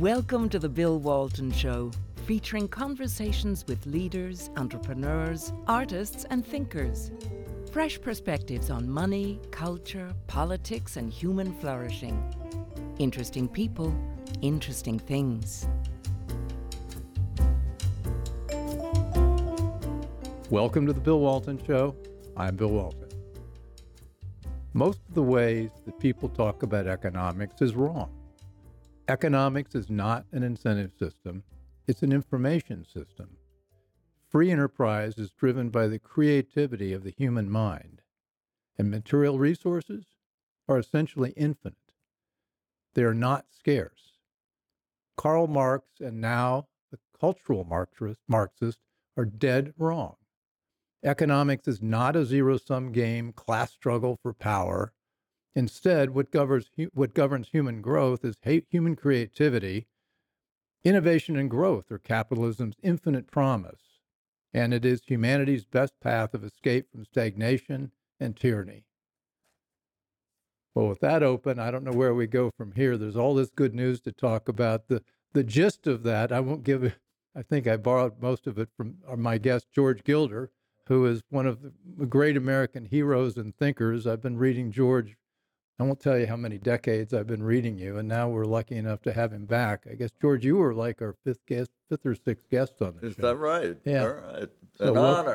Welcome to the Bill Walton Show, featuring conversations with leaders, entrepreneurs, artists, and thinkers. Fresh perspectives on money, culture, politics, and human flourishing. Interesting people, interesting things. Welcome to the Bill Walton Show. I'm Bill Walton. Most of the ways that people talk about economics is wrong. Economics is not an incentive system, it's an information system. Free enterprise is driven by the creativity of the human mind, and material resources are essentially infinite. They are not scarce. Karl Marx and now the cultural Marxist are dead wrong. Economics is not a zero sum game, class struggle for power. Instead, what governs, what governs human growth is human creativity. Innovation and growth are capitalism's infinite promise, and it is humanity's best path of escape from stagnation and tyranny. Well, with that open, I don't know where we go from here. There's all this good news to talk about. The, the gist of that, I won't give I think I borrowed most of it from uh, my guest, George Gilder, who is one of the great American heroes and thinkers. I've been reading George. I won't tell you how many decades I've been reading you, and now we're lucky enough to have him back. I guess George, you were like our fifth guest, fifth or sixth guest on the is show. Is that right? Yeah. All right. So An welcome,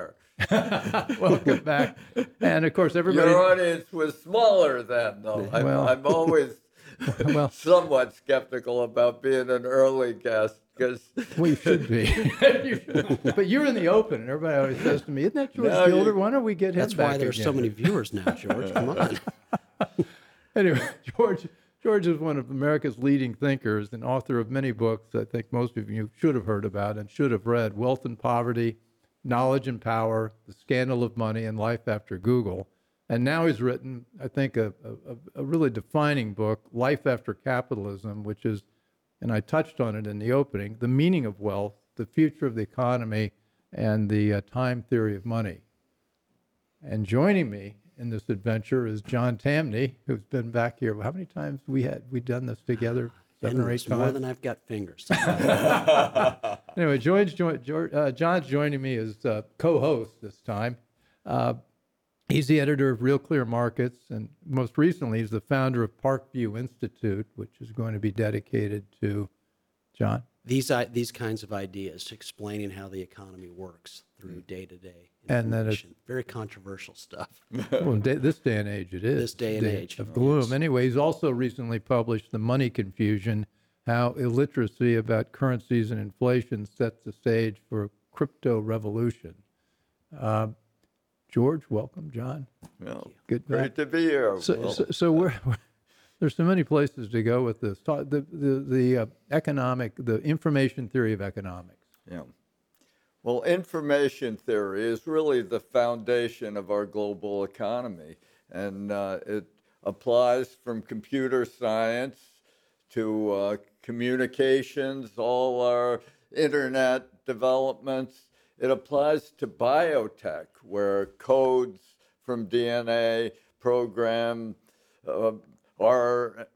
honor. welcome back. And of course, everybody. Your audience was smaller then, though. I'm, well, I'm always well, somewhat skeptical about being an early guest because we should be. But you're in the open, and everybody always says to me, "Isn't that George no, Gilder? You, Why don't we get him That's back why there's again? so many viewers now, George. Come on. Anyway, George. George is one of America's leading thinkers and author of many books I think most of you should have heard about and should have read Wealth and Poverty, Knowledge and Power, The Scandal of Money, and Life After Google. And now he's written, I think, a, a, a really defining book, Life After Capitalism, which is and I touched on it in the opening, the meaning of wealth, the future of the economy, and the uh, time theory of money. And joining me in this adventure is John Tamny, who's been back here. How many times we had we done this together? Seven or eight times. More than I've got fingers. anyway, George, George, uh, John's joining me as uh, co-host this time. Uh, He's the editor of Real Clear Markets, and most recently, he's the founder of Parkview Institute, which is going to be dedicated to John. These these kinds of ideas, explaining how the economy works through day to day, and then it's very controversial stuff. well, in day, this day and age, it is this day and day age of gloom. Yes. Anyway, he's also recently published "The Money Confusion: How Illiteracy About Currencies and Inflation Sets the Stage for a Crypto Revolution." Uh, George, welcome, John. Well, good, great to be here. So, well, so, so we're, we're, there's so many places to go with this. The the the uh, economic, the information theory of economics. Yeah. Well, information theory is really the foundation of our global economy, and uh, it applies from computer science to uh, communications, all our internet developments. It applies to biotech, where codes from DNA program uh, R,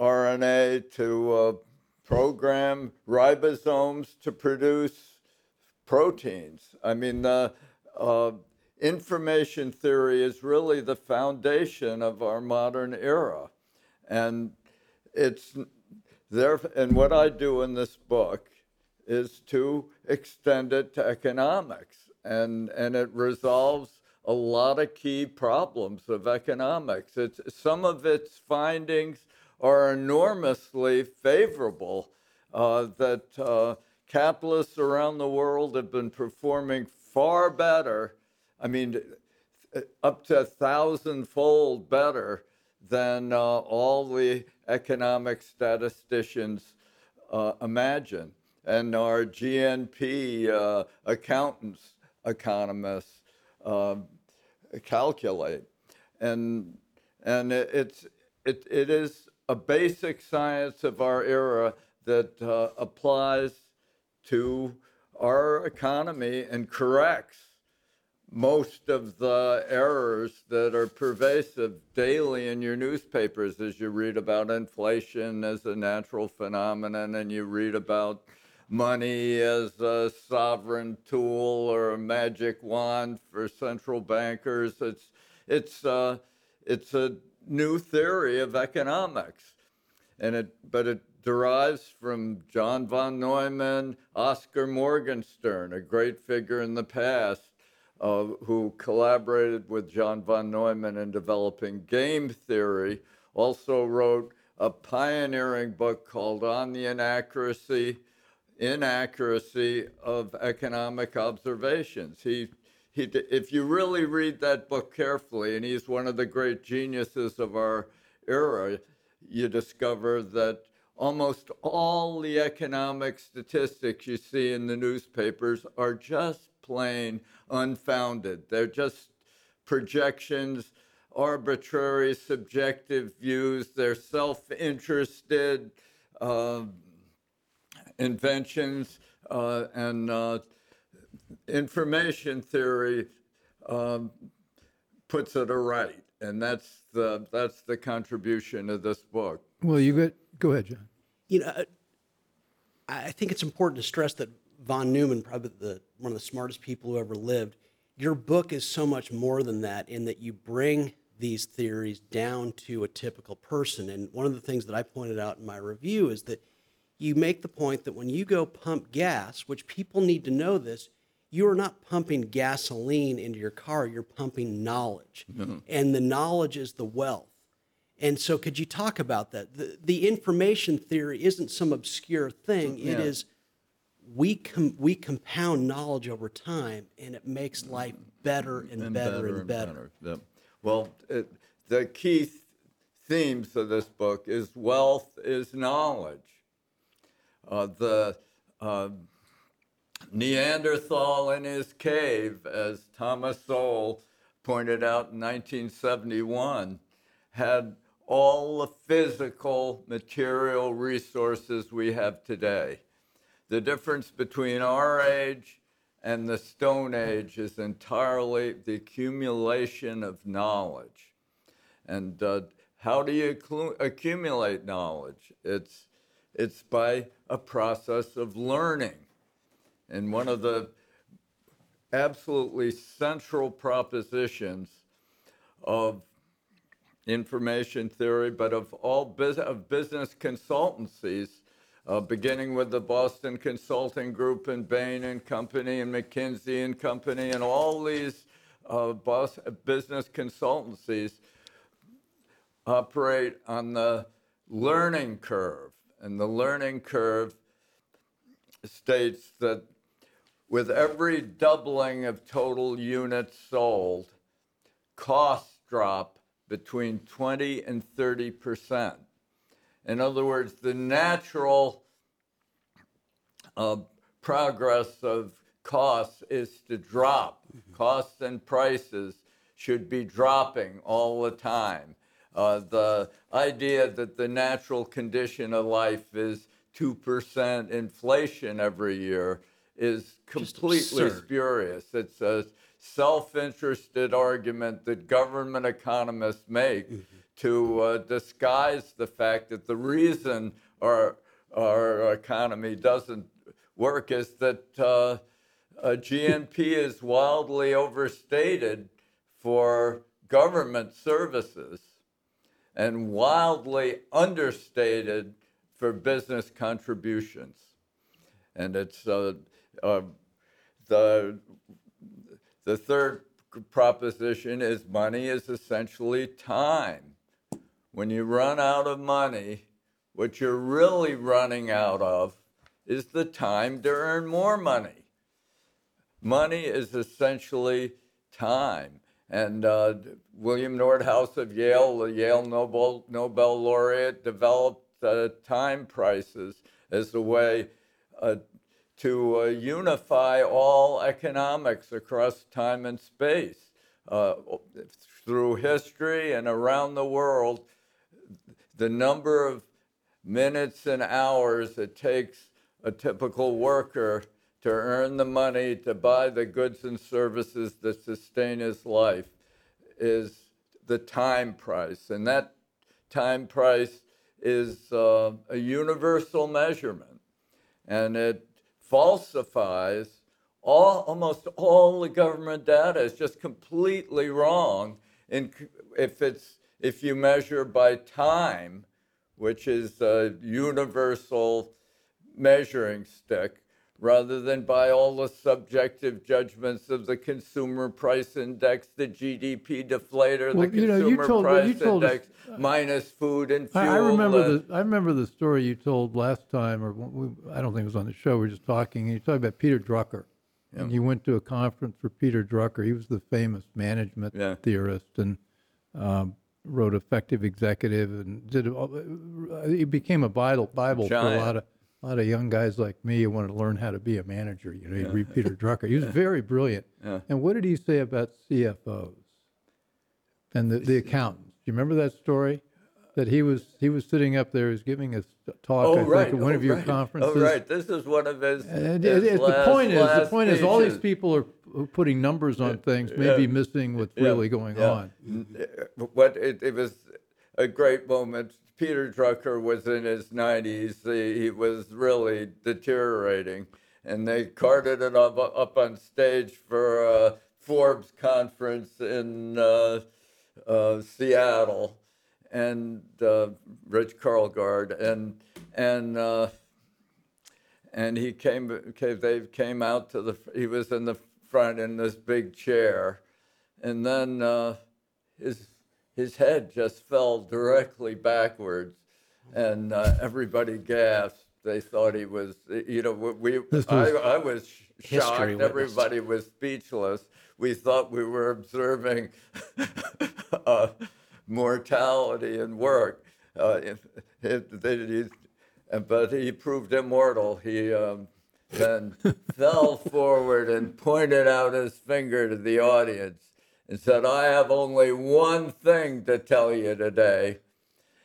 RNA to uh, program ribosomes to produce proteins. I mean, uh, uh, information theory is really the foundation of our modern era. And it's there, and what I do in this book is to extend it to economics. And, and it resolves a lot of key problems of economics. It's, some of its findings are enormously favorable, uh, that uh, capitalists around the world have been performing far better, I mean, up to a thousandfold better than uh, all the economic statisticians uh, imagine and our GNP uh, accountants, economists uh, calculate. And, and it, it's, it, it is a basic science of our era that uh, applies to our economy and corrects most of the errors that are pervasive daily in your newspapers as you read about inflation as a natural phenomenon and you read about money as a sovereign tool or a magic wand for central bankers. It's, it's, uh, it's a new theory of economics. And it, but it derives from John von Neumann, Oscar Morgenstern, a great figure in the past, uh, who collaborated with John von Neumann in developing game theory, also wrote a pioneering book called On the Inaccuracy, Inaccuracy of Economic Observations. He, he, if you really read that book carefully, and he's one of the great geniuses of our era, you discover that almost all the economic statistics you see in the newspapers are just plain unfounded. They're just projections, arbitrary, subjective views. They're self interested uh, inventions uh, and uh, information theory um, puts it aright. And that's the, that's the contribution of this book. Well, you get, go ahead, John. You know, I I think it's important to stress that von Neumann, probably the, one of the smartest people who ever lived, your book is so much more than that in that you bring these theories down to a typical person. And one of the things that I pointed out in my review is that you make the point that when you go pump gas, which people need to know this, you are not pumping gasoline into your car, you're pumping knowledge. And the knowledge is the wealth. And so, could you talk about that? The, the information theory isn't some obscure thing. It Yeah. is we com- we compound knowledge over time, and it makes life better and, better, and better. Yep. Well, it, the key th- themes of this book is wealth is knowledge. Uh, the uh, Neanderthal in his cave, as Thomas Sowell pointed out in 1971, had all the physical material resources we have today. The difference between our age and the Stone Age is entirely the accumulation of knowledge. And uh, how do you accu- accumulate knowledge? It's, it's by a process of learning. And one of the absolutely central propositions of information theory, but of all bus- of business consultancies, uh, beginning with the Boston Consulting Group and Bain and Company and McKinsey and Company and all these uh, bos- business consultancies operate on the learning curve. And the learning curve states that with every doubling of total units sold, costs drop between 20 and 30 percent. In other words, the natural uh, progress of costs is to drop. Costs and prices should be dropping all the time. Uh, the idea that the natural condition of life is 2% inflation every year is completely spurious. It's a self interested argument that government economists make to uh, disguise the fact that the reason our, our economy doesn't work is that uh, uh, GNP is wildly overstated for government services and wildly understated for business contributions. And it's uh, uh, the the third proposition is money is essentially time. When you run out of money, what you're really running out of is the time to earn more money. Money is essentially time. And uh, William Nordhaus of Yale, the Yale Nobel, Nobel laureate, developed uh, time prices as a way uh, to uh, unify all economics across time and space. Uh, through history and around the world, the number of minutes and hours it takes a typical worker to earn the money to buy the goods and services that sustain his life is the time price. And that time price is uh, a universal measurement. And it falsifies all, almost all the government data is just completely wrong. In, if, it's, if you measure by time, which is a universal measuring stick, rather than by all the subjective judgments of the consumer price index, the GDP deflator, Well, the you know, you consumer told- well, you price told us- index, minus food and fuel. I, I remember and- the I remember the story you told last time, or we, I don't think it was on the show. We were just talking, and you talked about Peter Drucker, and you went to a conference for Peter Drucker. He was the famous management Yeah. theorist and um, wrote Effective Executive, and did. all- He became a Bible Bible for a lot of a lot of young guys like me who wanted to learn how to be a manager. You know, you read Peter Drucker. He was very brilliant. Yeah. And what did he say about CFOs and the, the accountants? Do you remember that story? That he was he was sitting up there, he was giving a talk, oh, I Oh, think, right. at one oh, of your right. Oh, conferences. Oh, right. This is one of his. And his it- the last- point is, the last point is, all these people are putting numbers on things, maybe yeah. missing what's Yeah, really going yeah. on. Eh, what it, it was a great moment. Peter Drucker was in his 90s. He, he was really deteriorating, and they carted it up up on stage for a Forbes conference in uh, uh, Seattle, and uh, Rich Karlgaard, and and. Uh, and he came, came they came out to the he was in the front in this big chair and then uh, his his head just fell directly backwards and uh, everybody gasped. They thought he was you know we This I, was I was shocked. witnessed. everybody was speechless. We thought we were observing uh, mortality and work. Uh, they, he, uh, but he proved immortal. He um, then fell forward and pointed out his finger to the audience and said, I have only one thing to tell you today,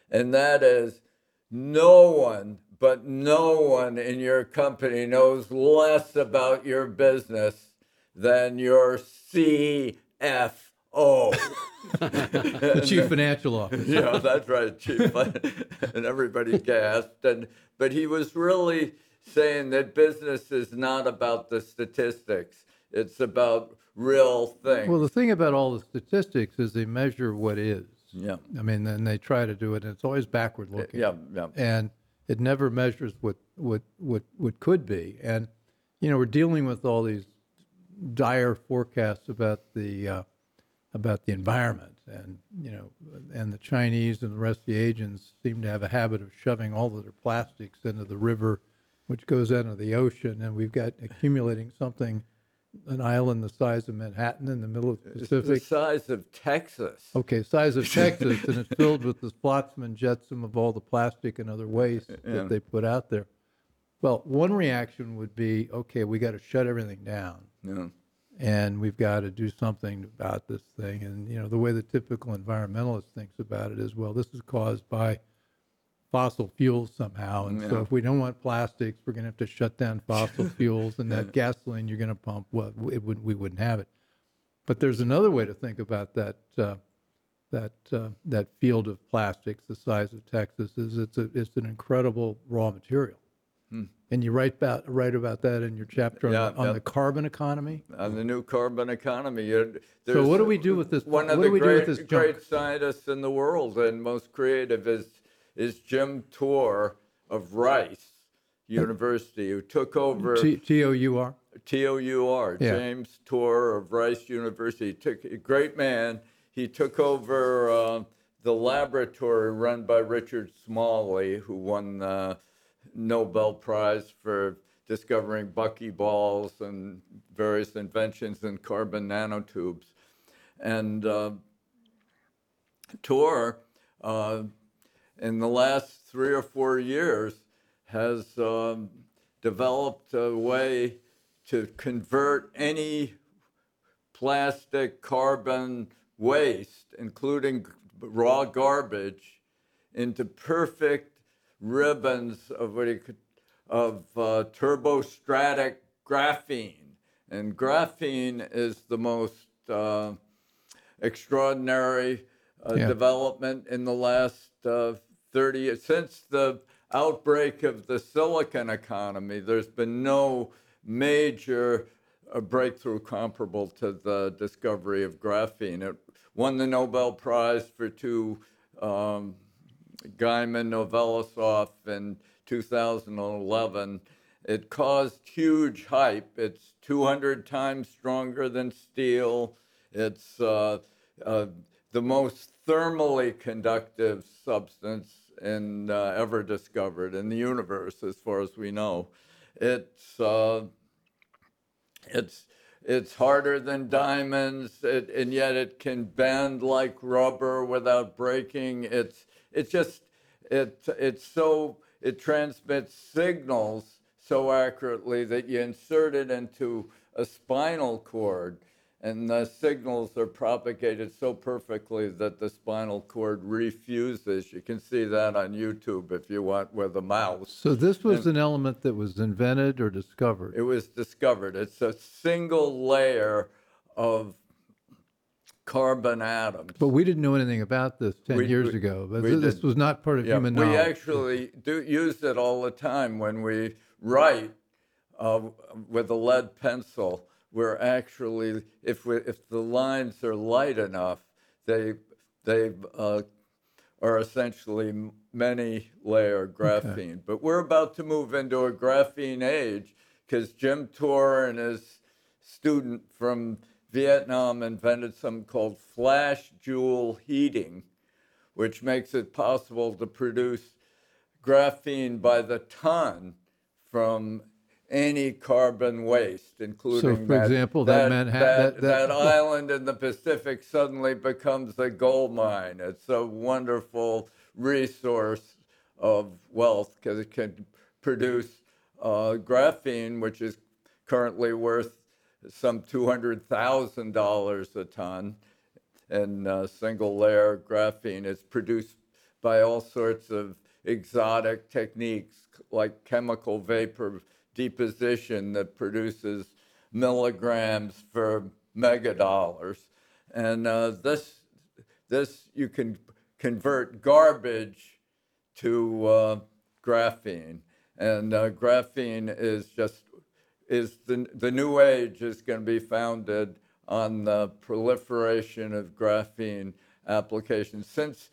and that is no one, but no one in your company knows less about your business than your CFO. The chief financial officer. yeah, that's right, Chief. and everybody gasped. And but he was really saying that business is not about the statistics; it's about real thing. Well, the thing about all the statistics is they measure what is. yeah, I mean, and they try to do it, and it's always backward looking. yeah, yeah. and it never measures what what what what could be. And you know, we're dealing with all these dire forecasts about the uh, about the environment, and you know, and the Chinese and the rest of the Asians seem to have a habit of shoving all of their plastics into the river, which goes into the ocean, and we've got accumulating something. An island the size of Manhattan in the middle of the It's the Pacific. size of Texas. Okay, size of Texas, and it's filled with the flotsam and jetsam of all the plastic and other waste Yeah. that they put out there. Well, one reaction would be, okay, we got to shut everything down, Yeah. and we've got to do something about this thing. And you know, the way the typical environmentalist thinks about it is, well, this is caused by fossil fuels somehow, and so if we don't want plastics, we're going to have to shut down fossil fuels, and that gasoline you're going to pump, well, it would, we wouldn't have it. But there's another way to think about that uh, that uh, that field of plastics, the size of Texas, is it's a it's an incredible raw material. And you write about write about that in your chapter on, Hmm. Yeah, the, on yeah. the carbon economy. On the new carbon economy. So what do we do with this- One what of do the we do great, with this great scientists in the world and most creative is is Jim Tour of Rice University, who took over. T T O U R. T O U R, Yeah. James Tour of Rice University. Took a great man. He took over uh, the laboratory run by Richard Smalley, who won the Nobel Prize for discovering buckyballs and various inventions in carbon nanotubes. And uh, Tour, uh, in the last three or four years, has um, developed a way to convert any plastic carbon waste, including raw garbage, into perfect ribbons of what he could, of uh, turbostratic graphene, and graphene is the most uh, extraordinary uh, Yeah. development in the last uh, 30 years. Since the outbreak of the silicon economy, there's been no major uh, breakthrough comparable to the discovery of graphene. It won the Nobel Prize for two um, Gaiman Novoselov in 2011. It caused huge hype. It's 200 times stronger than steel. It's uh, uh, the most thermally conductive substance in, uh, ever discovered in the universe, as far as we know. It's uh, it's it's harder than diamonds, it, and yet it can bend like rubber without breaking. It's it's just it it's so it transmits signals so accurately that you insert it into a spinal cord, and the signals are propagated so perfectly that the spinal cord refuses. You can see that on YouTube if you want with a mouse. So this was an element that was invented or discovered. It was discovered. It's a single layer of carbon atoms. But we didn't know anything about this 10 We- years we- ago. But we this, didn't. was not part of Yeah, human knowledge. we actually do use it all the time when we write uh, with a lead pencil. We're actually, if we, if the lines are light enough, they they uh, are essentially many layer graphene. But we're about to move into a graphene age because Jim Tour and his student from Vietnam invented something called flash joule heating, which makes it possible to produce graphene by the ton from any carbon waste, including so for that, example, that that, Manhattan- that, that- that- island in the Pacific suddenly becomes a gold mine. It's a wonderful resource of wealth because it can produce uh, graphene, which is currently worth some $200,000 a ton. And uh, single layer graphene is produced by all sorts of exotic techniques like chemical vapor deposition that produces milligrams for megadollars. And uh, this, this you can convert garbage to uh, graphene. And uh, graphene is just is the, the new age is going to be founded on the proliferation of graphene applications. Since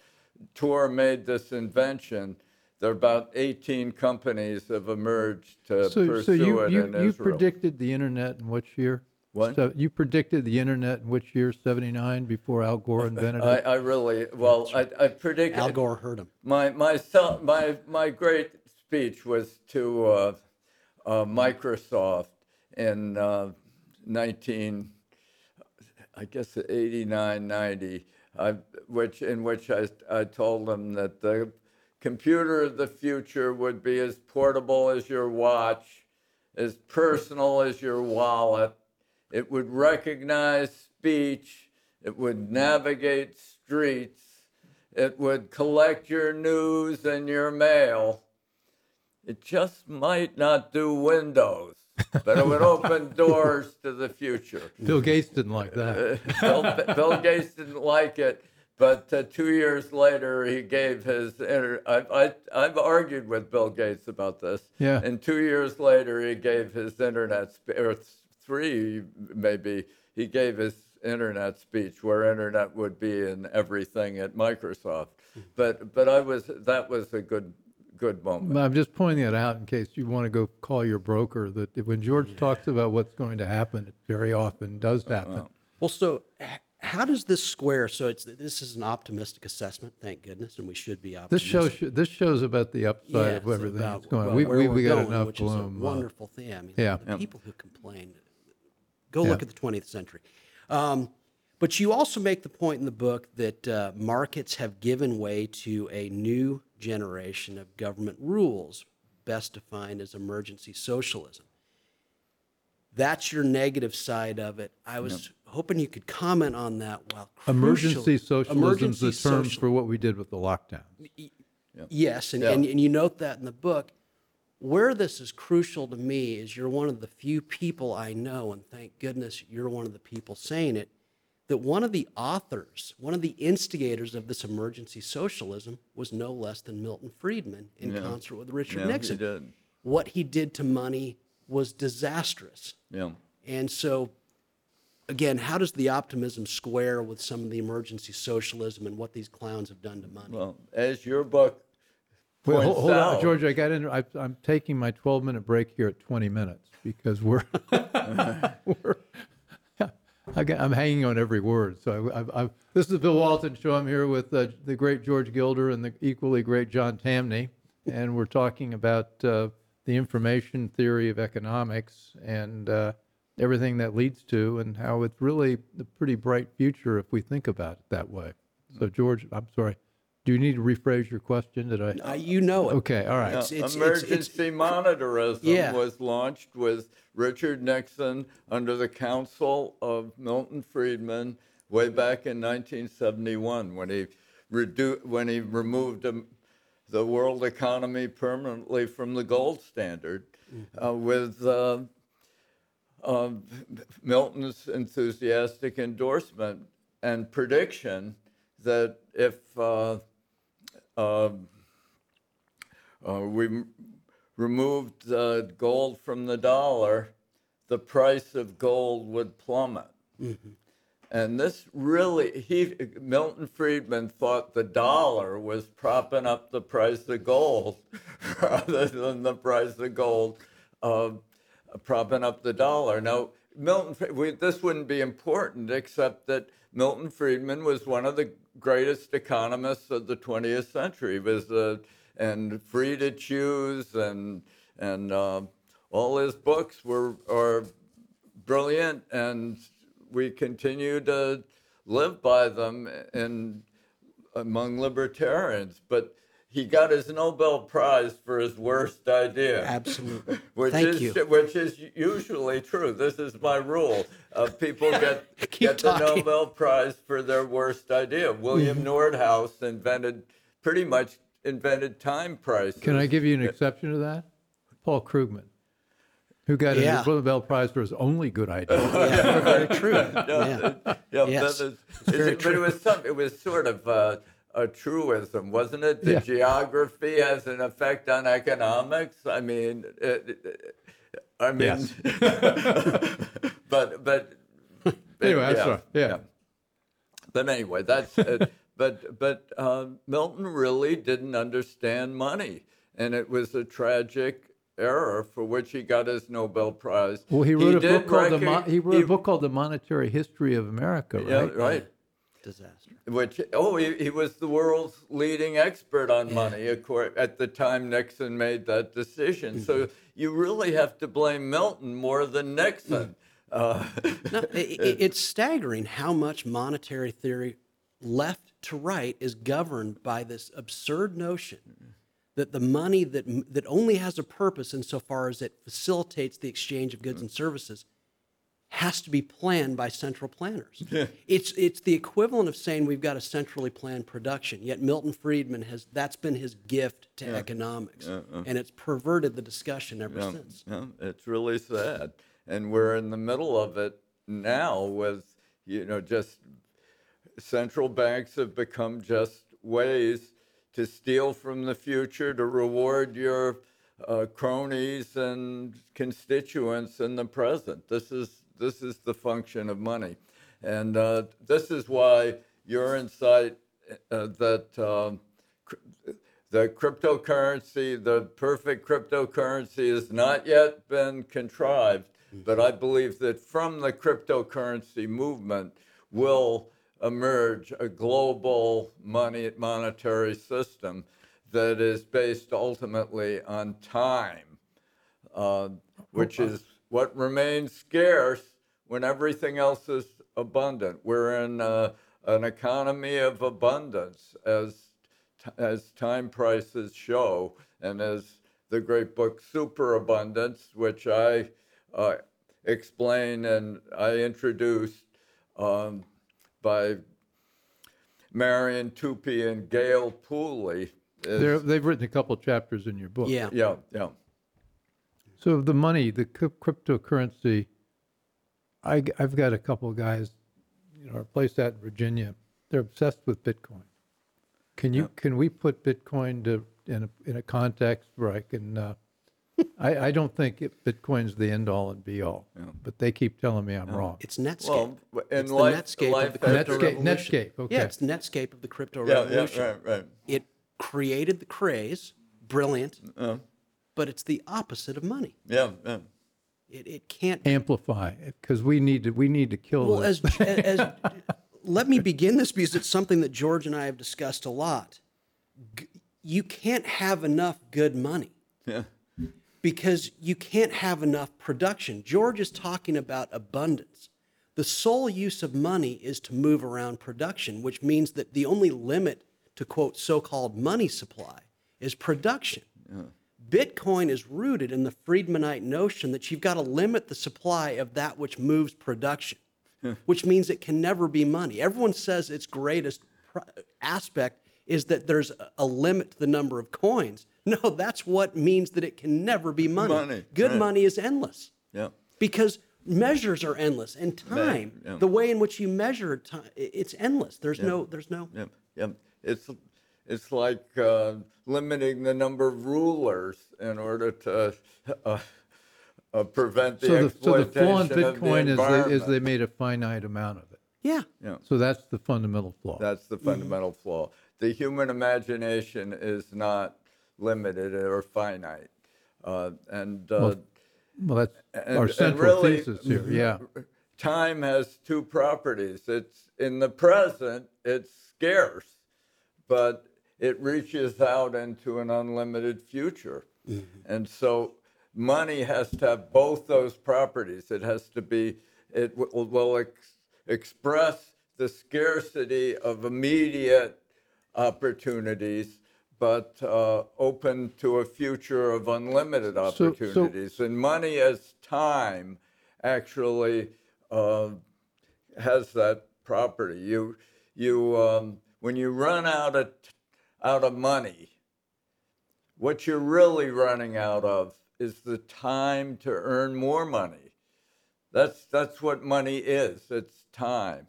Tour made this invention, there are about 18 companies have emerged to so, pursue so you, it you, in you Israel. predicted the internet in which year? What? So you predicted the internet in which year? 79 before Al Gore invented I, it? I really well. I, I predicted Al Gore heard him. my my sel- my my great speech was to uh, uh, Microsoft in uh, 19, I guess 89, 90, I, which in which I I told them that the computer of the future would be as portable as your watch, as personal as your wallet. It would recognize speech. It would navigate streets. It would collect your news and your mail. It just might not do Windows, but it would open doors to the future. Bill Gates didn't like that. Bill, Bill Gates didn't like it, but uh, two years later he gave his. Inter- I, I, I've argued with Bill Gates about this. Yeah. And two years later he gave his internet, spe- or th- three maybe, he gave his internet speech where internet would be in everything at Microsoft. But but I was that was a good good moment. I'm just pointing it out in case you want to go call your broker that when George talks about what's going to happen, it very often does happen. Well, so h- how does this square? So it's this is an optimistic assessment, thank goodness, and we should be optimistic. This optimistic. shows this shows about the upside of everything that's going. well, we we, we're got going, enough which bloom. Is a uh, wonderful thing. I mean, yeah. the people who complained. Go Yeah. look at the 20th century. Um, but you also make the point in the book that uh, markets have given way to a new generation of government rules, best defined as emergency socialism. That's your negative side of it. I was hoping you could comment on that. While emergency crucial- socialism is emergency the term social- for what we did with the lockdown. Yes, and, Yeah. and, and you note that in the book. Where this is crucial to me is you're one of the few people I know, and thank goodness you're one of the people saying it, that one of the authors, one of the instigators of this emergency socialism was no less than Milton Friedman in Yeah. concert with Richard Yeah, he Nixon. did. What he did to money was disastrous. Yeah. And so, again, how does the optimism square with some of the emergency socialism and what these clowns have done to money? Well, as your book Wait, points hold, hold on, out, George. I got in. I, I'm taking my 12 minute break here at 20 minutes because we're, we're I got, I'm hanging on every word. So I, I, I, this is the Bill Walton Show. I'm here with uh, the great George Gilder and the equally great John Tamny, and we're talking about uh, the information theory of economics and uh, everything that leads to, and how it's really a pretty bright future if we think about it that way. So, George, I'm sorry. Do you need to rephrase your question? Did I? Uh, you know it. Okay, all right. It's- it's- it's- emergency monetarism Yeah. was launched with Richard Nixon under the counsel of Milton Friedman way back in 1971 when he redu- when he removed the world economy permanently from the gold standard uh, with uh, uh, Milton's enthusiastic endorsement and prediction that if uh, uh, uh, we removed uh, gold from the dollar, the price of gold would plummet. And this really, he, Milton Friedman thought the dollar was propping up the price of gold rather than the price of gold uh, propping up the dollar. Now, Milton, we, this wouldn't be important except that Milton Friedman was one of the greatest economists of the 20th century. He was uh, and free to choose and and uh, all his books were are brilliant and we continue to live by them in among libertarians but he got his Nobel Prize for his worst idea. Absolutely. Which Thank is you. which is usually true. This is my rule. Uh, people get get the talking. Mm-hmm. Nobel Prize for their worst idea. William Nordhaus invented pretty much invented time prices. Can I give you an exception to that? Paul Krugman, who got Yeah. a Nobel Prize for his only good idea. Yeah, very true. Yeah. Yeah, Yes, that is, it's very is it, but it was some. It was sort of uh, a truism, wasn't it? That Yeah. geography has an effect on economics. I mean, it, it- I mean, but but Anyway, I'm sorry. Yeah. But anyway, that's uh, but but uh, Milton really didn't understand money, and it was a tragic error for which he got his Nobel Prize. Well, he wrote a did book called the Mon- recog- he wrote a book called The Monetary History of America, Yeah, right? right. Disaster. Which oh, he, he was the world's leading expert on money accor- at the time Nixon made that decision. Mm-hmm. So you really have to blame Milton more than Nixon. Uh, No, i i it's staggering how much monetary theory, left to right, is governed by this absurd notion that the money that that only has a purpose insofar as it facilitates the exchange of goods and services has to be planned by central planners. it's it's the equivalent of saying we've got a centrally planned production. Yet Milton Friedman has that's been his gift to economics, and it's perverted the discussion ever Yeah, since. yeah, it's really sad. And we're in the middle of it now with, you know, just central banks have become just ways to steal from the future to reward your uh, cronies and constituents in the present. This is this is the function of money, and uh, this is why your insight uh, that um, cr- the cryptocurrency, the perfect cryptocurrency, has not yet been contrived. But I believe that from the cryptocurrency movement will emerge a global money monetary system that is based ultimately on time, uh, which is what remains scarce when everything else is abundant. We're in uh, an economy of abundance as t- as time prices show, and as the great book Superabundance, which I uh, explain and I introduced um, by Marian Tupy and Gale Pooley. is- They're, they've written a couple chapters in your book. Yeah. yeah, yeah. So the money, the cryp- cryptocurrency, I, have got a couple of guys, you know, a place out in Virginia. They're obsessed with Bitcoin. Can you can we put Bitcoin to in a in a context where I can? Uh, I I don't think it, Bitcoin's the end all and be all, but they keep telling me I'm wrong. It's Netscape. Well, in it's the Netscape life of the crypto Netscape- revolution. Netscape, okay. Yeah, it's Netscape of the crypto Yeah, yeah, revolution. right, right. It created the craze, brilliant, but it's the opposite of money. Yeah, yeah. It, it can't Amplify because we need to we need to kill Well, this. as, as let me begin this because it's something that George and I have discussed a lot. G- You can't have enough good money Yeah. Because you can't have enough production. George is talking about abundance. The sole use of money is to move around production, which means that the only limit to quote so called money supply is production. Bitcoin is rooted in the Friedmanite notion that you've got to limit the supply of that which moves production, which means it can never be money. Everyone says its greatest pr- aspect is that there's a limit to the number of coins. No, that's what means that it can never be money. Money, Good right. money is endless Yeah. because measures are endless and time yeah. the way in which you measure time it's endless there's no there's no Yeah, yeah. It's it's like uh, limiting the number of rulers in order to uh, uh, prevent the so the so the exploitation flaw in of the Bitcoin is they, is they made a finite amount of it. yeah yeah, So that's the fundamental flaw. that's the fundamental flaw. The human imagination is not limited or finite, uh, and uh, well, that's and- our and central really, thesis here. Yeah. time has two properties. It's in the present, it's scarce, but it reaches out into an unlimited future. And so money has to have both those properties. It has to be, it will, will ex- express the scarcity of immediate opportunities, but uh, open to a future of unlimited so- opportunities. and money as time actually uh, has that property. You, you, um, when you run out of out of money, what you're really running out of is the time to earn more money. That's that's what money is. It's time,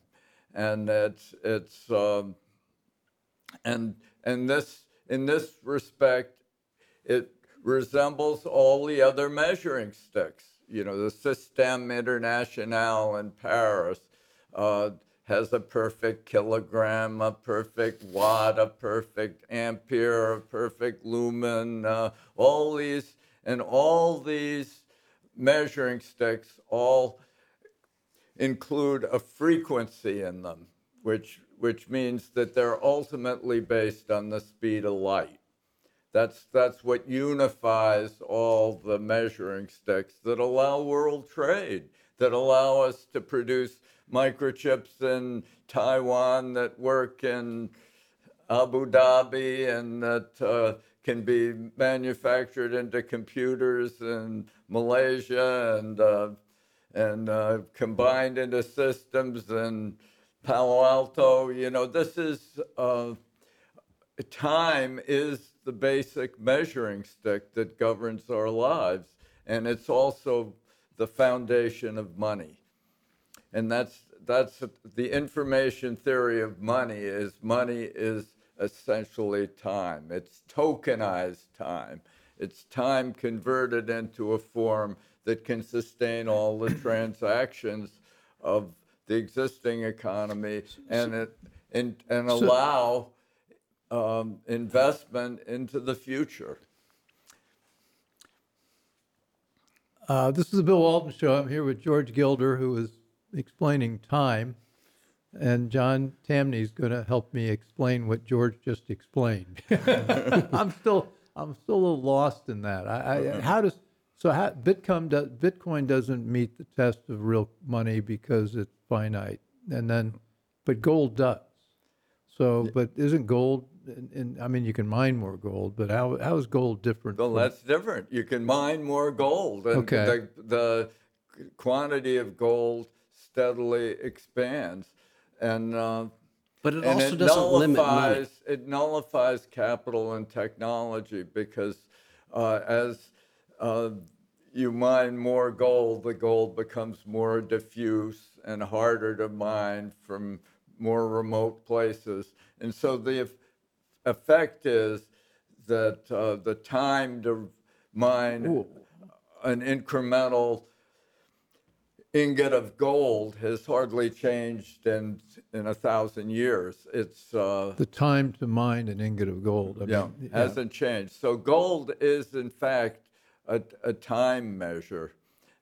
and it's it's um, and and this in this respect, it resembles all the other measuring sticks. You know, the Système International in Paris uh, has a perfect kilogram, a perfect watt, a perfect ampere, a perfect lumen, uh, all these, and all these measuring sticks all include a frequency in them, which, which means that they're ultimately based on the speed of light. That's, that's what unifies all the measuring sticks that allow world trade, that allow us to produce microchips in Taiwan that work in Abu Dhabi and that uh, can be manufactured into computers in Malaysia and uh, and uh, combined into systems in Palo Alto. You know, this is uh, time is the basic measuring stick that governs our lives, and it's also the foundation of money and that's that's the information theory of money is money is essentially time it's tokenized time it's time converted into a form that can sustain all the transactions of the existing economy and it and, and allow um, investment into the future Uh, this is the Bill Walton Show. I'm here with George Gilder, who is explaining time, and John Tamny is going to help me explain what George just explained. I'm still I'm still a little lost in that. I, I how does so how, Bitcoin does Bitcoin doesn't meet the test of real money because it's finite, and then but gold does. So, but isn't gold? And, and I mean, you can mine more gold, but how how is gold different? Well, from- that's different. You can mine more gold, and Okay. the, the quantity of gold steadily expands, and uh, but it and also it doesn't limit money it nullifies capital and technology because uh, as uh, you mine more gold, the gold becomes more diffuse and harder to mine from more remote places. And so the eff- effect is that uh, the time to mine an incremental ingot of gold has hardly changed in in a thousand years. It's uh, The time to mine an ingot of gold. I yeah, mean, hasn't changed. So gold is in fact a, a time measure,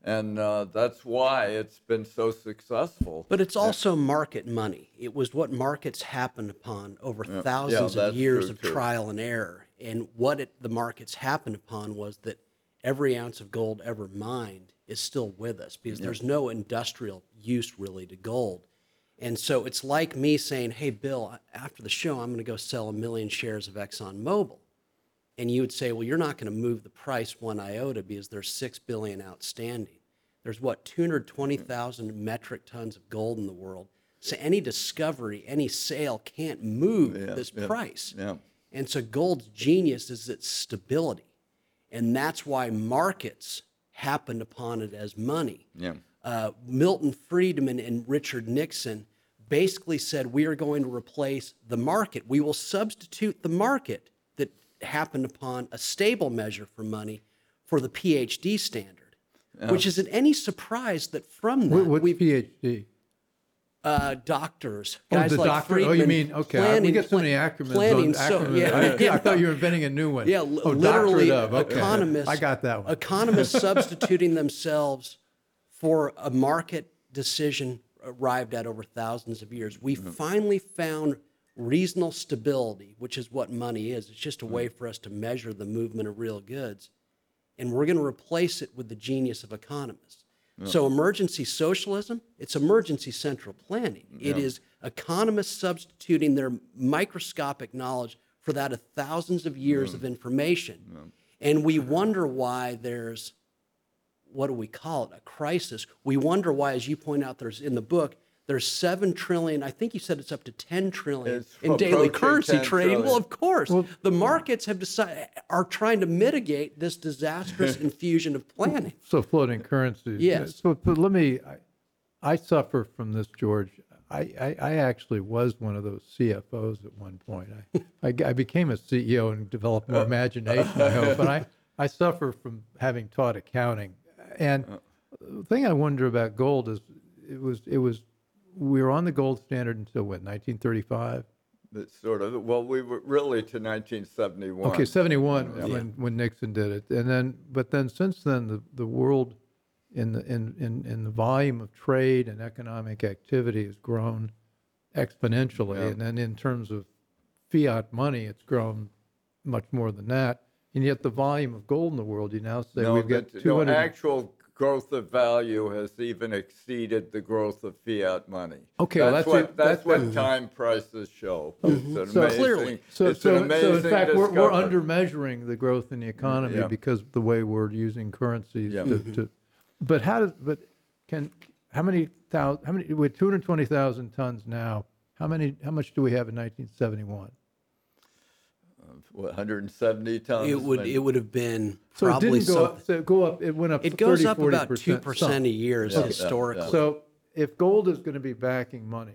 and uh, that's why it's been so successful. But it's also market money. It was what markets happened upon over thousands that's of years of too. trial and error. And what it, the markets happened upon was that every ounce of gold ever mined is still with us because there's no industrial use really to gold. And so it's like me saying, hey, Bill, after the show, I'm going to go sell a million shares of ExxonMobil. And you would say, well, you're not going to move the price one iota because there's six billion outstanding. There's what, 220,000 metric tons of gold in the world. So any discovery, any sale can't move this price. yeah. And so gold's genius is its stability. And that's why markets happened upon it as money. Yeah. Uh, Milton Friedman and Richard Nixon basically said, We are going to replace the market. We will substitute the market that happened upon a stable measure for money for the PhD standard, which isn't any surprise that from that, What, what's we've PhD? uh, doctors, Oh, guys the like doctor. Friedman, oh, you mean okay? I- we get so many acronyms. planning, on, so- acronyms. yeah, I, I thought you were inventing a new one. Yeah, li- oh, literally. Okay. economists. I got that one. Economists substituting themselves for a market decision arrived at over thousands of years. We Mm-hmm. finally found reasonable stability, which is what money is. It's just a way Mm-hmm. for us to measure the movement of real goods, and we're going to replace it with the genius of economists. So emergency socialism, it's emergency central planning. It is economists substituting their microscopic knowledge for that of thousands of years of information. And we wonder why there's what do we call it? A crisis. We wonder why, as you point out, there's in the book, there's seven trillion. I think you said it's up to ten trillion It's in daily currency 10 trading. Well, of course, the markets have decided are trying to mitigate this disastrous infusion of planning. So floating currencies. Yes. So, but let me. I, I suffer from this, George. I, I, I actually was one of those CFOs at one point. I, I, I became a CEO and developed more imagination, I hope. But I, I suffer from having taught accounting. And the thing I wonder about gold is it was it was we were on the gold standard until what 1935. It's sort of well, we were really to 1971. Okay, 71 when, when Nixon did it. And then, but then since then, the, the world in the, in, in, in the volume of trade and economic activity has grown exponentially. And then in terms of fiat money, it's grown much more than that. And yet the volume of gold in the world, you now say No, we've got the- no, 200. actual growth of value has even exceeded the growth of fiat money. Okay, well, that's, that's what it. that's That- what time prices show. Mm-hmm. It's an So- amazing, Clearly. So, it's so, an so in fact, we're, we're under measuring the growth in the economy Yeah. because the way we're using currencies Yeah. to, mm-hmm. to, but how does, but can, how many thousand, how many, with 220,000 tons now, how many, how much do we have in 1971? What, 170 tons. It would maybe? it would have been So it probably didn't go some- up, so go up, it went up It 30, goes up 40%. about two percent a year Yeah, yeah, historically. So if gold is going to be backing money,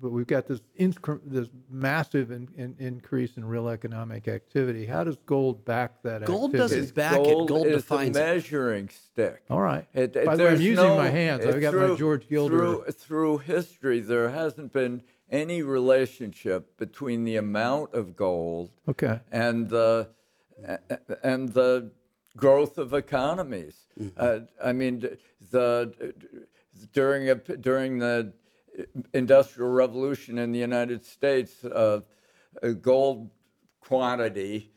but we've got this incre- this massive in, in, increase in real economic activity, how does gold back that Gold activity? doesn't It's back it, gold gold is defines a it. measuring stick. All right. It- it- By the way, I'm using no- my hands. I've it- got my George Gilder. Through, through history, there hasn't been any relationship between the amount of gold Okay. and the and the growth of economies. Uh, I mean, the during a, during the Industrial Revolution in the United States, uh, uh, gold quantity,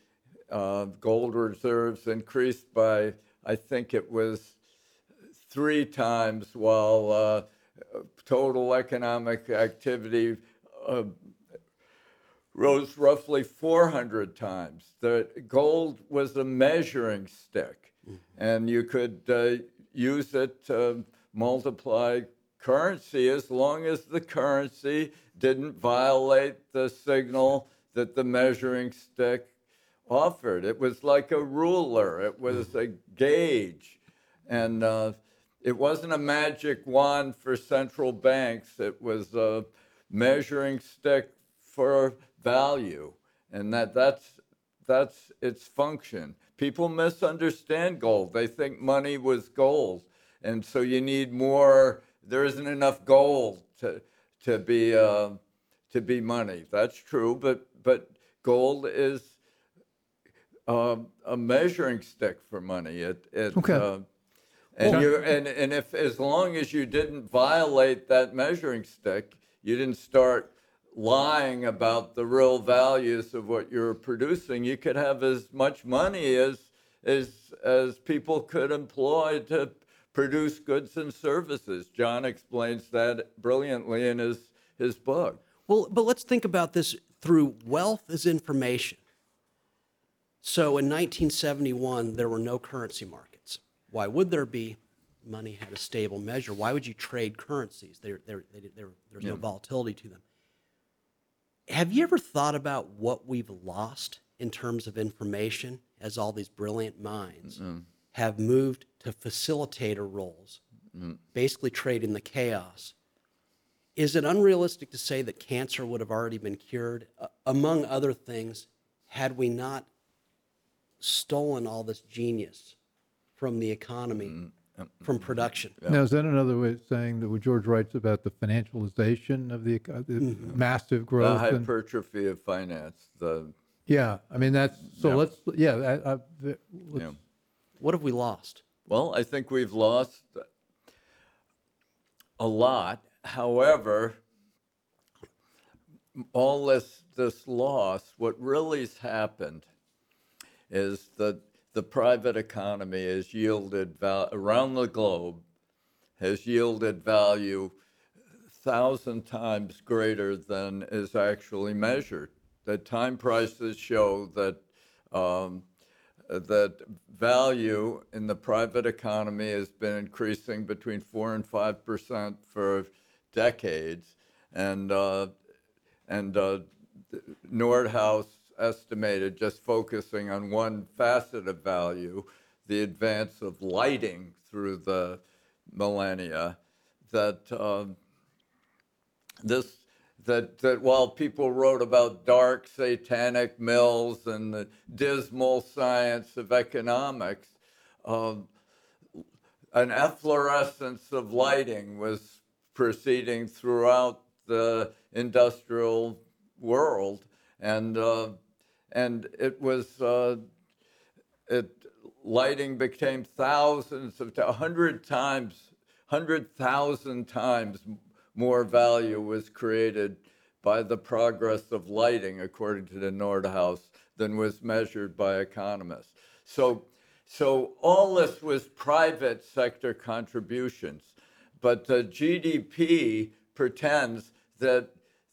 uh, gold reserves increased by I think it was three times, while uh, total economic activity uh, rose roughly 400 times. The gold was a measuring stick, and you could uh, use it to multiply currency as long as the currency didn't violate the signal that the measuring stick offered. It was like a ruler, it was a gauge. And uh, it wasn't a magic wand for central banks, it was a measuring stick for value. And that, that's, that's its function. People misunderstand gold. They think money was gold. And so you need more, there isn't enough gold to, to, be, uh, to be money. That's true, but, but gold is um, a measuring stick for money. It, it, Okay. uh, and you and, and if as long as you didn't violate that measuring stick, you didn't start lying about the real values of what you're producing, you could have as much money as as as people could employ to produce goods and services. John explains that brilliantly in his his book. Well, but let's think about this through wealth as information. So in 1971, there were no currency markets. Why would there be? Money had a stable measure. Why would you trade currencies? There, there, they, there, there's no volatility to them. Have you ever thought about what we've lost in terms of information as all these brilliant minds have moved to facilitator roles, basically trading the chaos? Is it unrealistic to say that cancer would have already been cured, uh, among other things, had we not stolen all this genius from the economy, from production? Now, is that another way of saying that what George writes about the financialization of the, eco- the Mm-hmm. massive The growth? and- hypertrophy of finance. The yeah, I mean, that's, so Yeah. let's, yeah, I, I, the- let's- yeah. What have we lost? Well, I think we've lost a lot. However, all this this loss, what really has happened is that the private economy has yielded val- around the globe has yielded value thousand times greater than is actually measured. The time prices show that um, that value in the private economy has been increasing between four and five percent for decades, and uh, and uh, Nordhaus estimated just focusing on one facet of value, the advance of lighting through the millennia, that. um this that that while people wrote about dark satanic mills and the dismal science of economics, um, an efflorescence of lighting was proceeding throughout the industrial world, and uh, and it was uh, it lighting became thousands of a hundred times, hundred thousand times more value was created by the progress of lighting, according to the Nordhaus, than was measured by economists. So, so all this was private sector contributions, but the GDP pretends that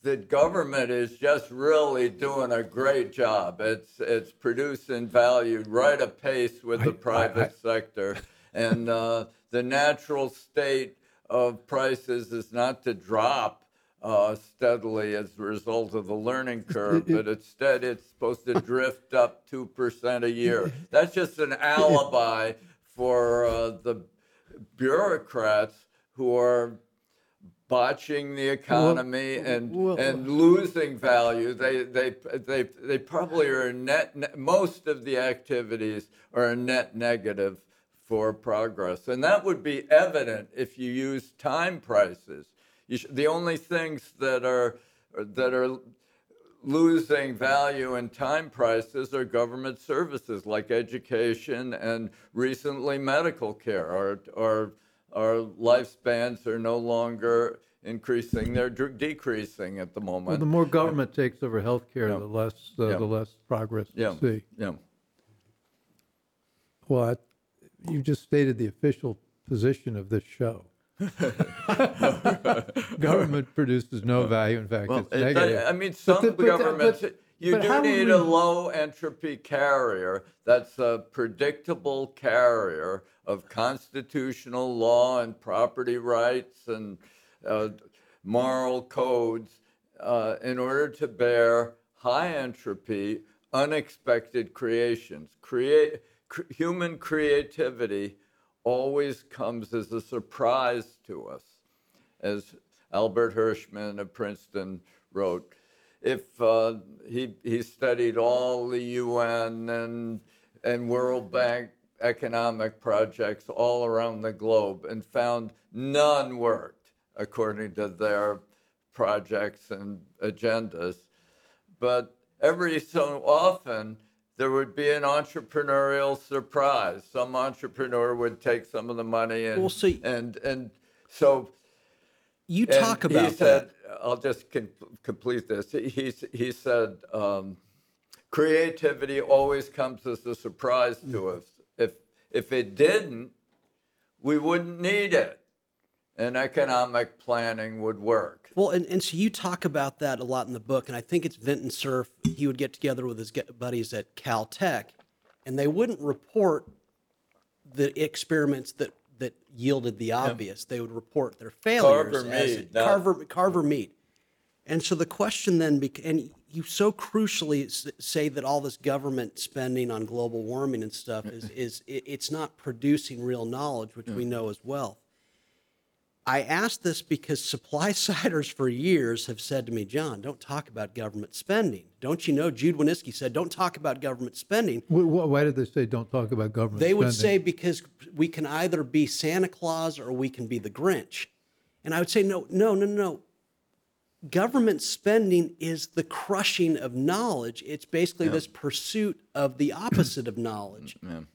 that government is just really doing a great job. It's it's producing value right a pace with the private sector, and uh, the natural state of prices is not to drop uh, steadily as a result of the learning curve, but instead it's supposed to drift up two percent a year. That's just an alibi for uh, the bureaucrats who are botching the economy and well- and losing value. They they they they probably are net, net. Most of the activities are a net negative for progress, and that would be evident if you use time prices. You sh- the only things that are that are losing value in time prices are government services like education and recently medical care. Our, our lifespans are no longer increasing, they're decreasing at the moment. well, the more government takes over healthcare, Yeah. the less, uh, Yeah. the less progress yeah, see. yeah. Well, I- you just stated the official position of this show. Government produces no value. In fact, Well, it's it- negative. I mean, But some the- but the- governments, but- you but do how would need we- a low entropy carrier that's a predictable carrier of constitutional law and property rights and uh, moral codes uh, in order to bear high entropy, unexpected creations. Create, cr- human creativity always comes as a surprise to us. As Albert Hirschman of Princeton wrote, if uh, he, he studied all the UN and, and World Bank economic projects all around the globe and found none worked according to their projects and agendas. But every so often, there would be an entrepreneurial surprise. Some entrepreneur would take some of the money and Well, so- and and so You talk about he said, that. I'll just com- complete this. He, he, he said, um, creativity always comes as a surprise to Mm-hmm. us. If, it didn't, we wouldn't need it. And economic planning would work. Well, and, and so you talk about that a lot in the book, and I think it's Vinton Cerf. He would get together with his buddies at Caltech, and they wouldn't report the experiments that that yielded the obvious. They would report their failures. Carver Mead, Carver Carver Mead. And so the question then, and you so crucially s- say that all this government spending on global warming and stuff is is it, it's not producing real knowledge, which we know as wealth. I ask this because supply siders for years have said to me, John, don't talk about government spending. Don't you know? Jude Wanniski said, don't talk about government spending. Wh- wh- Why did they say don't talk about government They would say spending? because we can either be Santa Claus or we can be the Grinch. And I would say, no, no, no, no. Government spending is the crushing of knowledge. It's basically this pursuit of the opposite of knowledge. Mm,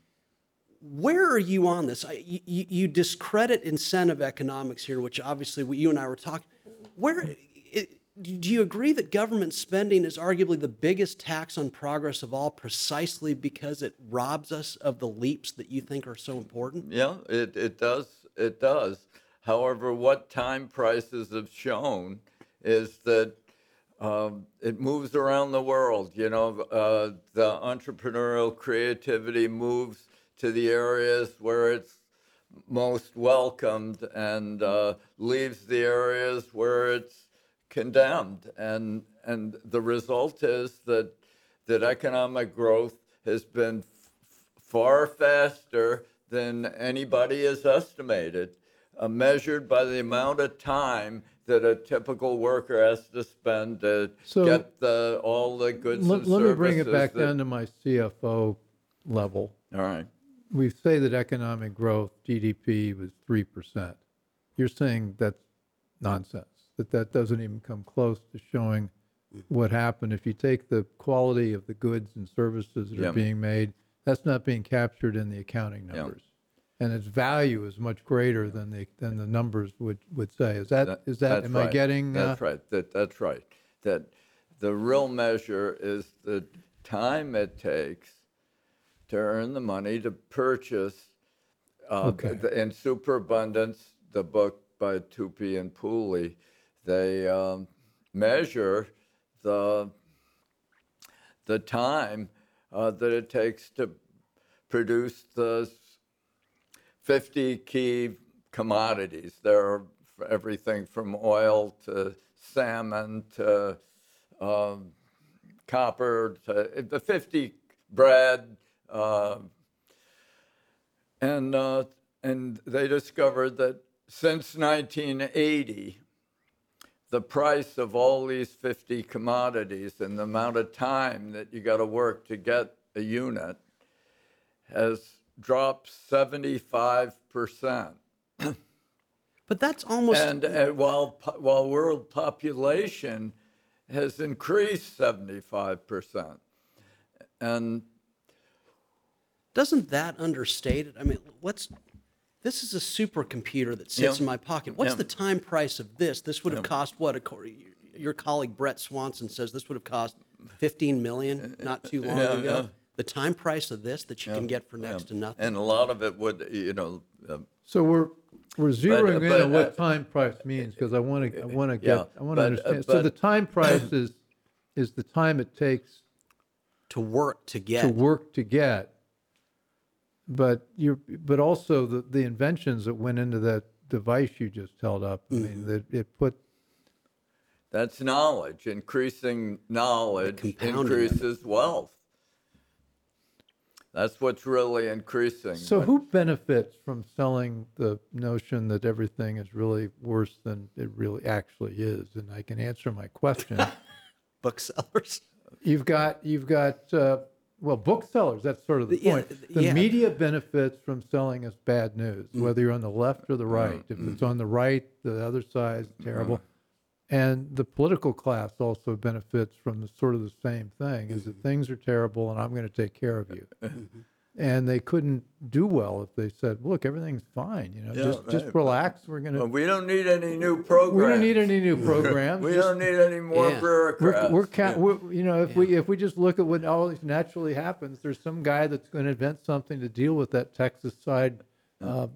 where are you on this? I, you, you you discredit incentive economics here, which obviously we, you and I were talking. Where it, do you agree that government spending is arguably the biggest tax on progress of all, precisely because it robs us of the leaps that you think are so important? Yeah, it, it does. It does. However, what time prices have shown is that um, it moves around the world. You know, uh, the entrepreneurial creativity moves to the areas where it's most welcomed and uh, leaves the areas where it's condemned. And and the result is that that economic growth has been f- far faster than anybody has estimated, uh, measured by the amount of time that a typical worker has to spend to So- get the all the goods Let and let me bring it back that- down to my CFO level. All right. We say that economic growth, GDP, was 3%. You're saying that's nonsense, that that doesn't even come close to showing what happened. If you take the quality of the goods and services that Yeah. are being made, that's not being captured in the accounting numbers. And its value is much greater than the, than the numbers would, would say. Is that, is that, am I right. getting? uh, That's right. That, that's right. That the real measure is the time it takes to earn the money to purchase. Uh, Okay. the- in Superabundance, the book by Tupy and Pooley, they um, measure the the time uh, that it takes to produce the 50 key commodities. There are everything from oil to salmon to um, copper to the 50 bread. Uh, and, uh, and they discovered that since 1980, the price of all these 50 commodities and the amount of time that you got to work to get a unit has dropped 75%. But that's almost And uh, while, while world population has increased 75%. And doesn't that understate it? I mean, let's. This is a supercomputer that sits Yeah. in my pocket. What's Yeah. the time price of this? This would have cost what? Your colleague Brett Swanson says this would have cost 15 million not too long Yeah, ago. Yeah. The time price of this that you can get for next to nothing. and a lot of it would, you know, uh, So we're, we're zeroing in but, on what uh, time price means, because I want to, I want to yeah, get, I want to but, uh, understand. So but- the time price is, is the time it takes to work to get. to work to get. But you're, but also the, the inventions that went into that device you just held up, I Mm-hmm. mean, that it put, that's knowledge. Increasing knowledge compounding of it. increases wealth. That's what's really increasing. So But- who benefits from selling the notion that everything is really worse than it really actually is? And I can answer my question. Booksellers. you've got you've got uh, well booksellers. That's sort of the Yeah, point. th- The yeah. media benefits from selling us bad news, mm. whether you're on the left or the mm. right. If it's mm. on the right, the other side's terrible. And the political class also benefits from the sort of the same thing: is that things are terrible, and I'm going to take care of you. and they couldn't do well if they said, "Look, everything's fine. You know, Yeah, just just relax. We're going But to. we don't need any new programs. We don't need any new programs. We Just- don't need any more Yeah. we're, bureaucrats. we're, count, we're you know if we if we just look at what always naturally happens there's some guy that's going to invent something to deal with that texas side uh,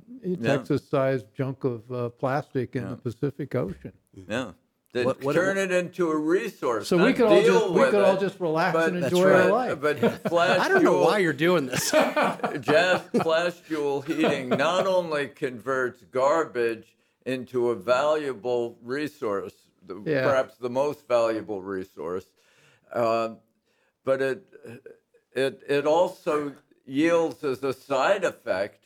texas sized junk of uh, plastic in the pacific ocean yeah. They What- what- turn it into a resource. so we not could all deal just we with could all it, just relax but- and That's enjoy right. our life But flash I don't know fuel- why you're doing this. Gas flash Joule heating not only converts garbage into a valuable resource, the, Yeah. perhaps the most valuable resource, um, but it, it, it also yields as a side effect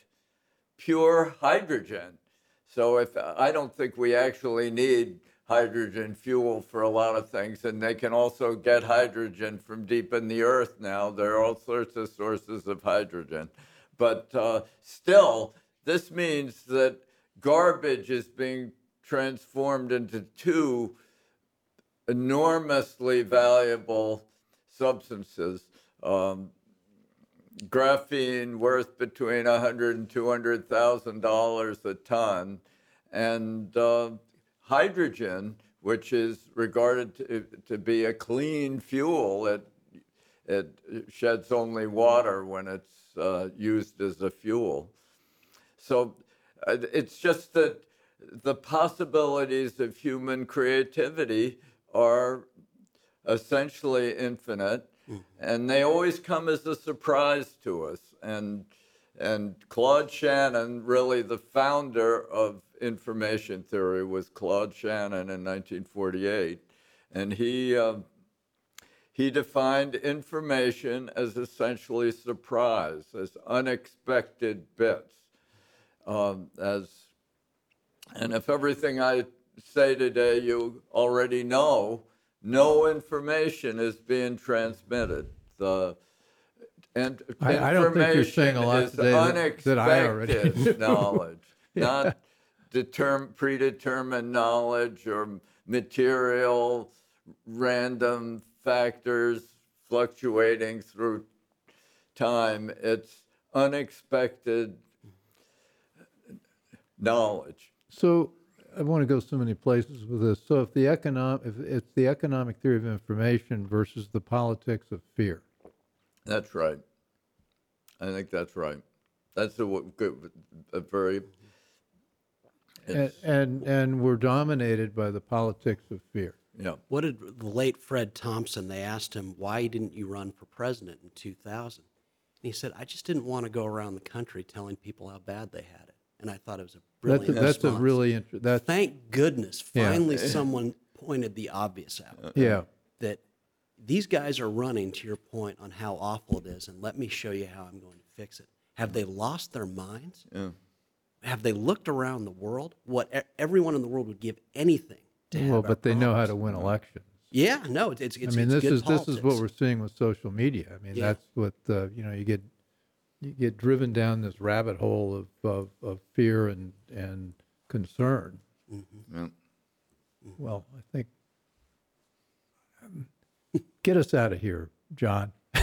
pure hydrogen. So if I don't think we actually need hydrogen fuel for a lot of things, and they can also get hydrogen from deep in the earth now. There are all sorts of sources of hydrogen, but uh, still, this means that garbage is being transformed into two enormously valuable substances. Um, graphene worth between a hundred and two hundred thousand dollars a ton, and uh, hydrogen, which is regarded to, to be a clean fuel. It it sheds only water when it's uh, used as a fuel. So uh, it's just that the possibilities of human creativity are essentially infinite, and they always come as a surprise to us. And and Claude Shannon, really the founder of information theory, was Claude Shannon in 1948, and he. um he defined information as essentially surprise, as unexpected bits. Um, as, and if everything I say today you already know, no information is being transmitted. The and I- I don't think you're saying a lot information is today that- that I already unexpected knowledge, not determ- predetermined knowledge or material random factors fluctuating through time. It's unexpected knowledge. So I want to go so many places with this. So if the economic, if it's the economic theory of information versus the politics of fear, That's right. I think that's right. That's a, w- good, a very. and, It's, and and we're dominated by the politics of fear. yeah. What did the late Fred Thompson? They asked him, "Why didn't you run for president in 2000?" And he said, "I just didn't want to go around the country telling people how bad they had it." And I thought it was a That's brilliant a, that's a response. really interesting. that's Thank goodness, Yeah. finally someone pointed the obvious out. yeah. That these guys are running to your point on how awful it is, and let me show you how I'm going to fix it. Have they lost their minds? Yeah. Have they looked around the world? What e- everyone in the world would give anything to have. Well, our but they know how to win elections. Yeah, no, it's it's, it's I mean, it's this good is this is what we're seeing with social media. I mean, Yeah. that's what uh, you know. You get you get driven down this rabbit hole of of, of fear and and concern. Yeah. Well, I think get us out of here, John.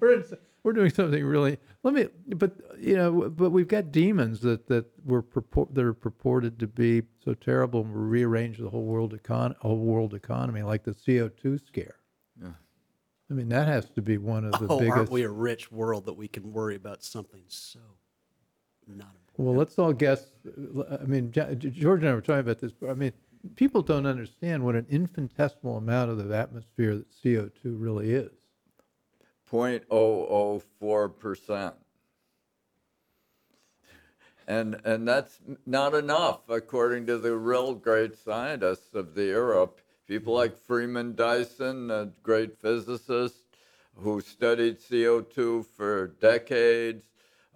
we're we're doing something really. Let me, but you know, but we've got demons that that were purport that are purported to be so terrible and rearrange the whole world econ whole world economy, like the CO two scare. Yeah. I mean, that has to be one of the Oh, biggest. aren't we a rich world that we can worry about something so not important? Well, let's all guess. I mean, George and I were talking about this. but I mean, people don't understand what an infinitesimal amount of the atmosphere that CO2 really is. 0.004 percent. And, and that's not enough, according to the real great scientists of the era. People like Freeman Dyson, a great physicist, who studied CO2 for decades.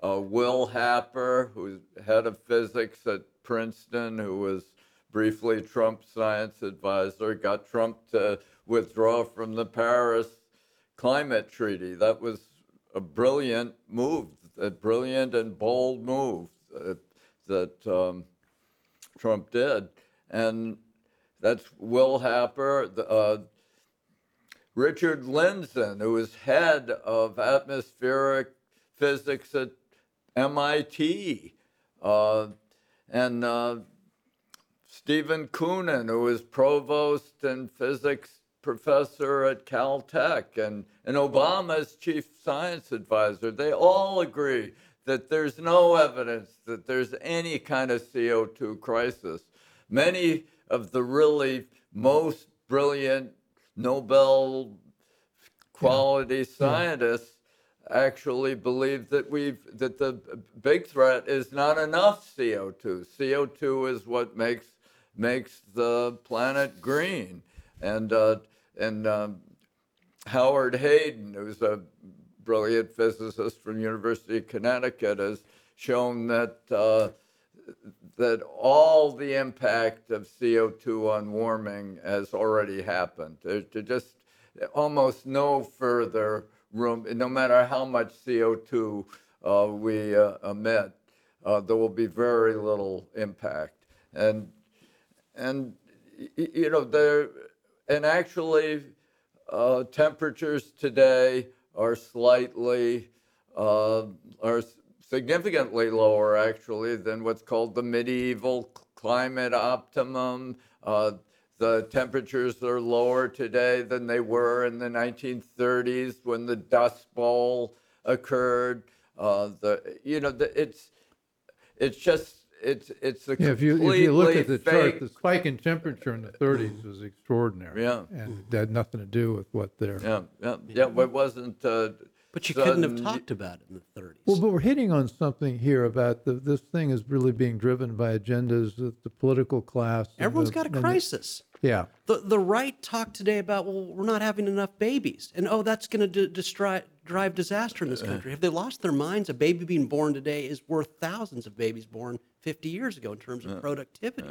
Uh, Will Happer, who's head of physics at Princeton, who was briefly Trump's science advisor, got Trump to withdraw from the Paris climate treaty. That was a brilliant move, a brilliant and bold move uh, that um, Trump did. And that's Will Happer, the, uh, Richard Lindzen, who was head of atmospheric physics at MIT, uh, and uh, Stephen Koonin, who was provost and physics professor at Caltech, and, and Obama's chief science advisor. They all agree that there's no evidence that there's any kind of CO2 crisis. Many of the really most brilliant Nobel quality scientists actually believe that we've that the big threat is not enough CO2. CO2 is what makes makes the planet green, and uh, and um, Howard Hayden, who's a brilliant physicist from University of Connecticut, has shown that uh, that all the impact of CO2 on warming has already happened. There's just almost no further room, no matter how much CO2 uh, we uh, emit, uh, there will be very little impact. And and you know there, and actually, uh, temperatures today are slightly uh, are significantly lower actually than what's called the medieval climate optimum. Uh, the temperatures are lower today than they were in the 1930s when the Dust Bowl occurred. Uh, the you know the, it's it's just it's it's a Yeah, if you, completely if you look at the chart, fake- the spike in temperature in the 30s was extraordinary. Yeah. And it had nothing to do with what they're. yeah yeah yeah. It wasn't. Uh, But you couldn't have talked about it in the 30s. Well, but we're hitting on something here about the, this thing is really being driven by agendas that the political class. and Everyone's the- got a and the- crisis. Yeah. The, the right talked today about, well, we're not having enough babies. And oh, that's going to destroy, drive disaster in this uh-huh. country. Have they lost their minds? A baby being born today is worth thousands of babies born 50 years ago in terms of productivity.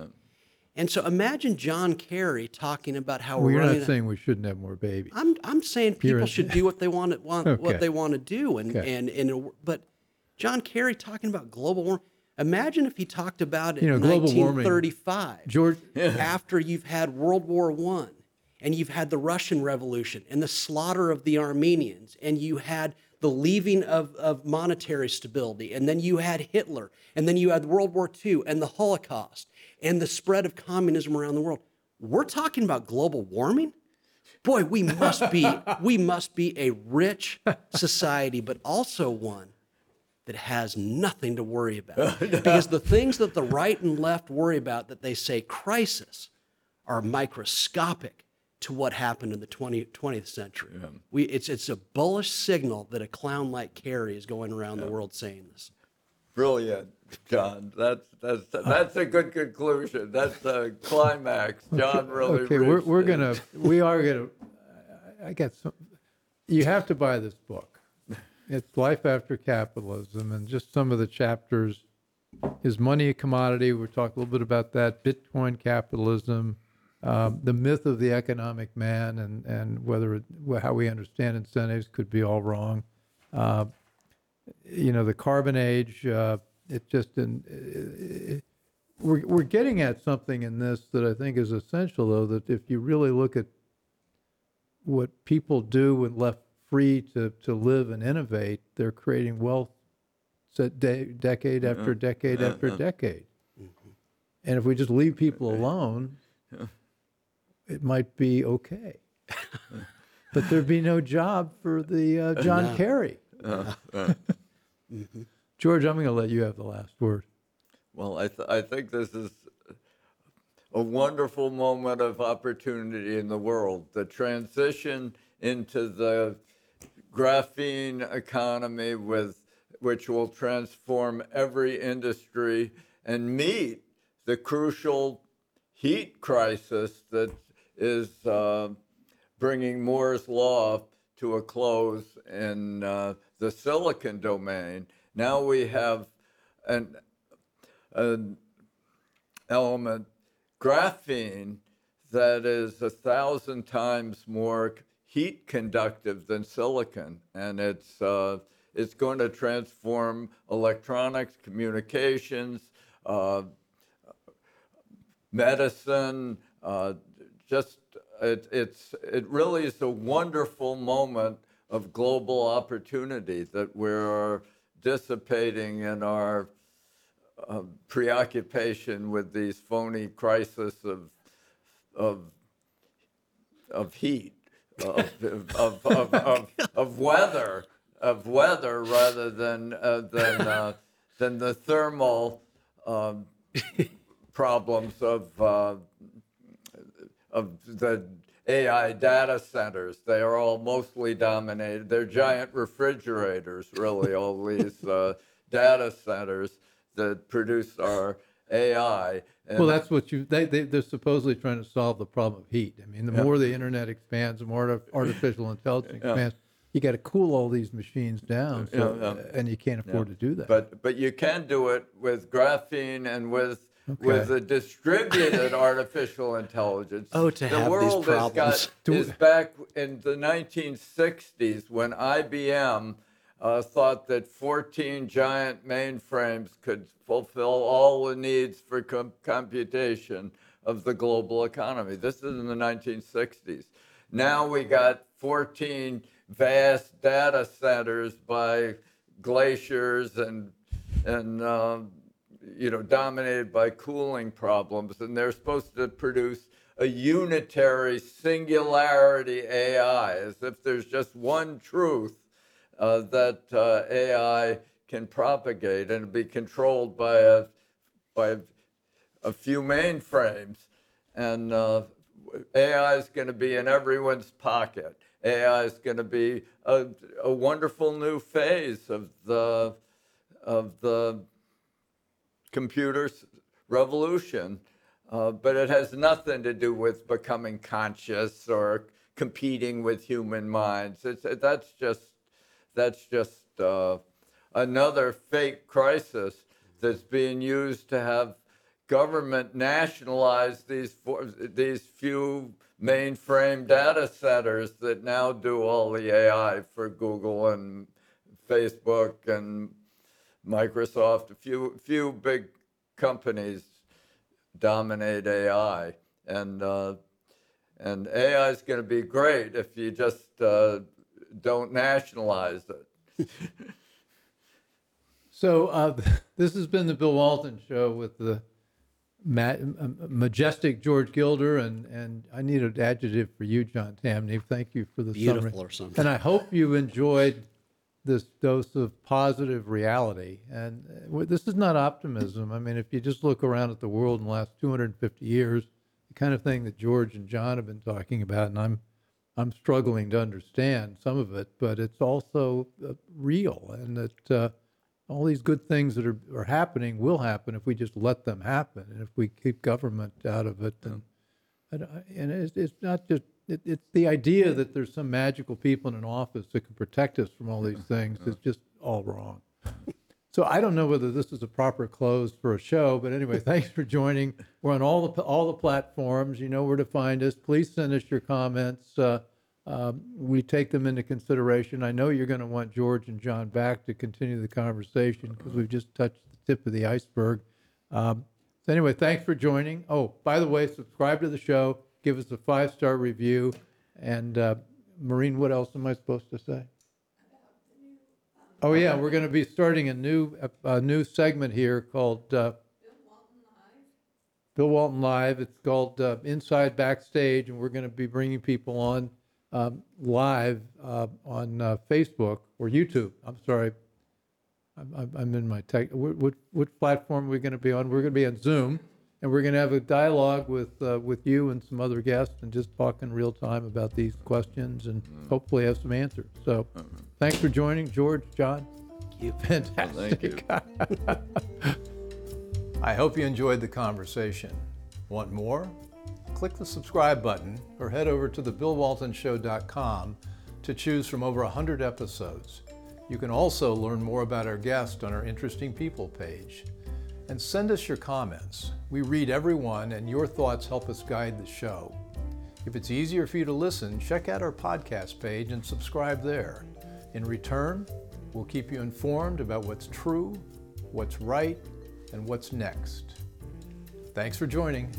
And so imagine John Kerry talking about how Well, we're not saying we shouldn't have more babies. I'm I'm saying You're- people should do what they want to want Okay. what they want to do and Okay. and and but John Kerry talking about global warming. Imagine if he talked about it You know, in global warming- 1935, George- after you've had World War One, and you've had the Russian Revolution and the slaughter of the Armenians, and you had the leaving of, of monetary stability, and then you had Hitler, and then you had World War II and the Holocaust, and the spread of communism around the world. We're talking about global warming? boy we must be we must be a rich society but also one that has nothing to worry about because the things that the right and left worry about that they say crisis are microscopic to what happened in the 20, 20th century we, it's, it's a bullish signal that a clown like kerry is going around the world saying this Brilliant, John. That's that's uh, that's a good conclusion. That's the climax. John really. Okay, we're, we're it. gonna, we are gonna, I I got some, you have to buy this book. It's Life After Capitalism, and just some of the chapters. Is money a commodity? We'll talk a little bit about that. Bitcoin capitalism, um, the myth of the economic man, and and whether it, how we understand incentives could be all wrong. Uh, you know, the carbon age. Uh, just in, we're, we're getting at something in this that I think is essential, though, that if you really look at what people do when left free to, to live and innovate, they're creating wealth set de- decade after decade after decade. Mm-hmm. And if we just leave people alone, it might be okay. but there'd be no job for the uh, John Kerry. Uh, uh. Mm-hmm. George, I'm going to let you have the last word. Well, I th- I think this is a wonderful moment of opportunity in the world. The transition into the graphene economy with which will transform every industry and meet the crucial heat crisis that is uh, bringing Moore's law to a close in uh, the silicon domain. Now we have an, an element, graphene, that is a thousand times more heat conductive than silicon, and it's uh, it's going to transform electronics, communications, uh, medicine. Uh, just it, it's it really is a wonderful moment of global opportunity that we're dissipating in our uh, preoccupation with these phony crises of of of heat, of, of, of, of, of weather, of weather rather than uh, than uh, than the thermal um, problems of uh, of the AI data centers. They are all mostly dominated. They're giant refrigerators, really. All these uh, data centers that produce our AI. And Well, that's what you, they, they, they're supposedly trying to solve the problem of heat. I mean, the more the internet expands, the more artificial intelligence expands, you got to cool all these machines down, so, Yeah, yeah. and you can't afford to do that. But but you can do it with graphene and with with a distributed artificial intelligence. Oh, to the have these world has got is back in the 1960s when IBM uh, thought that 14 giant mainframes could fulfill all the needs for com- computation of the global economy. This is in the 1960s. Now we got 14 vast data centers by glaciers and and um, you know dominated by cooling problems, and they're supposed to produce a unitary singularity AI, as if there's just one truth uh, that uh, AI can propagate and be controlled by a by a few mainframes, and uh, AI is going to be in everyone's pocket. AI is going to be a, a wonderful new phase of the of the computer s- revolution, uh, but it has nothing to do with becoming conscious or competing with human minds. It's, that's just that's just uh, another fake crisis that's being used to have government nationalize these for, these few mainframe data centers that now do all the AI for Google and Facebook and Microsoft. A few few big companies dominate AI, and uh, and AI is going to be great if you just uh, don't nationalize it. So uh, this has been the Bill Walton Show with the ma- majestic George Gilder, and, and I need an adjective for you, John Tamny. Thank you for the Beautiful summary. or something. And I hope you enjoyed this dose of positive reality. And uh, this is not optimism. I mean, if you just look around at the world in the last 250 years, the kind of thing that George and John have been talking about, and I'm I'm struggling to understand some of it, but it's also uh, real, and that uh, all these good things that are, are happening will happen if we just let them happen, and if we keep government out of it. And and, I- and it's, it's not just it, it's the idea that there's some magical people in an office that can protect us from all these things is just all wrong. So I don't know whether this is a proper close for a show, but anyway, thanks for joining. We're on all the all the platforms. You know where to find us. Please send us your comments. Uh, um, we take them into consideration. I know you're going to want George and John back to continue the conversation because we've just touched the tip of the iceberg. Um, so anyway, thanks for joining. Oh, by the way, subscribe to the show. Give us a five star review. And uh, Maureen, what else am I supposed to say? Oh yeah, we're going to be starting a new a new segment here called uh, Bill Walton Live. It's called uh, Inside Backstage, and we're going to be bringing people on um, live uh, on uh, Facebook or YouTube. I'm sorry, I'm, I'm- I'm in my tech. What, what, what platform are we going to be on? We're going to be on Zoom, and we're going to have a dialogue with uh, with you and some other guests, and just talk in real time about these questions, and hopefully have some answers. So, thanks for joining, George, John. you. Fantastic. Well, thank you. I hope you enjoyed the conversation. Want more? Click the subscribe button or head over to thebillwaltonshow.com to choose from over 100 episodes. You can also learn more about our guest on our Interesting People page. And send us your comments. We read every one, and your thoughts help us guide the show. If it's easier for you to listen, check out our podcast page and subscribe there. In return, we'll keep you informed about what's true, what's right, and what's next. Thanks for joining.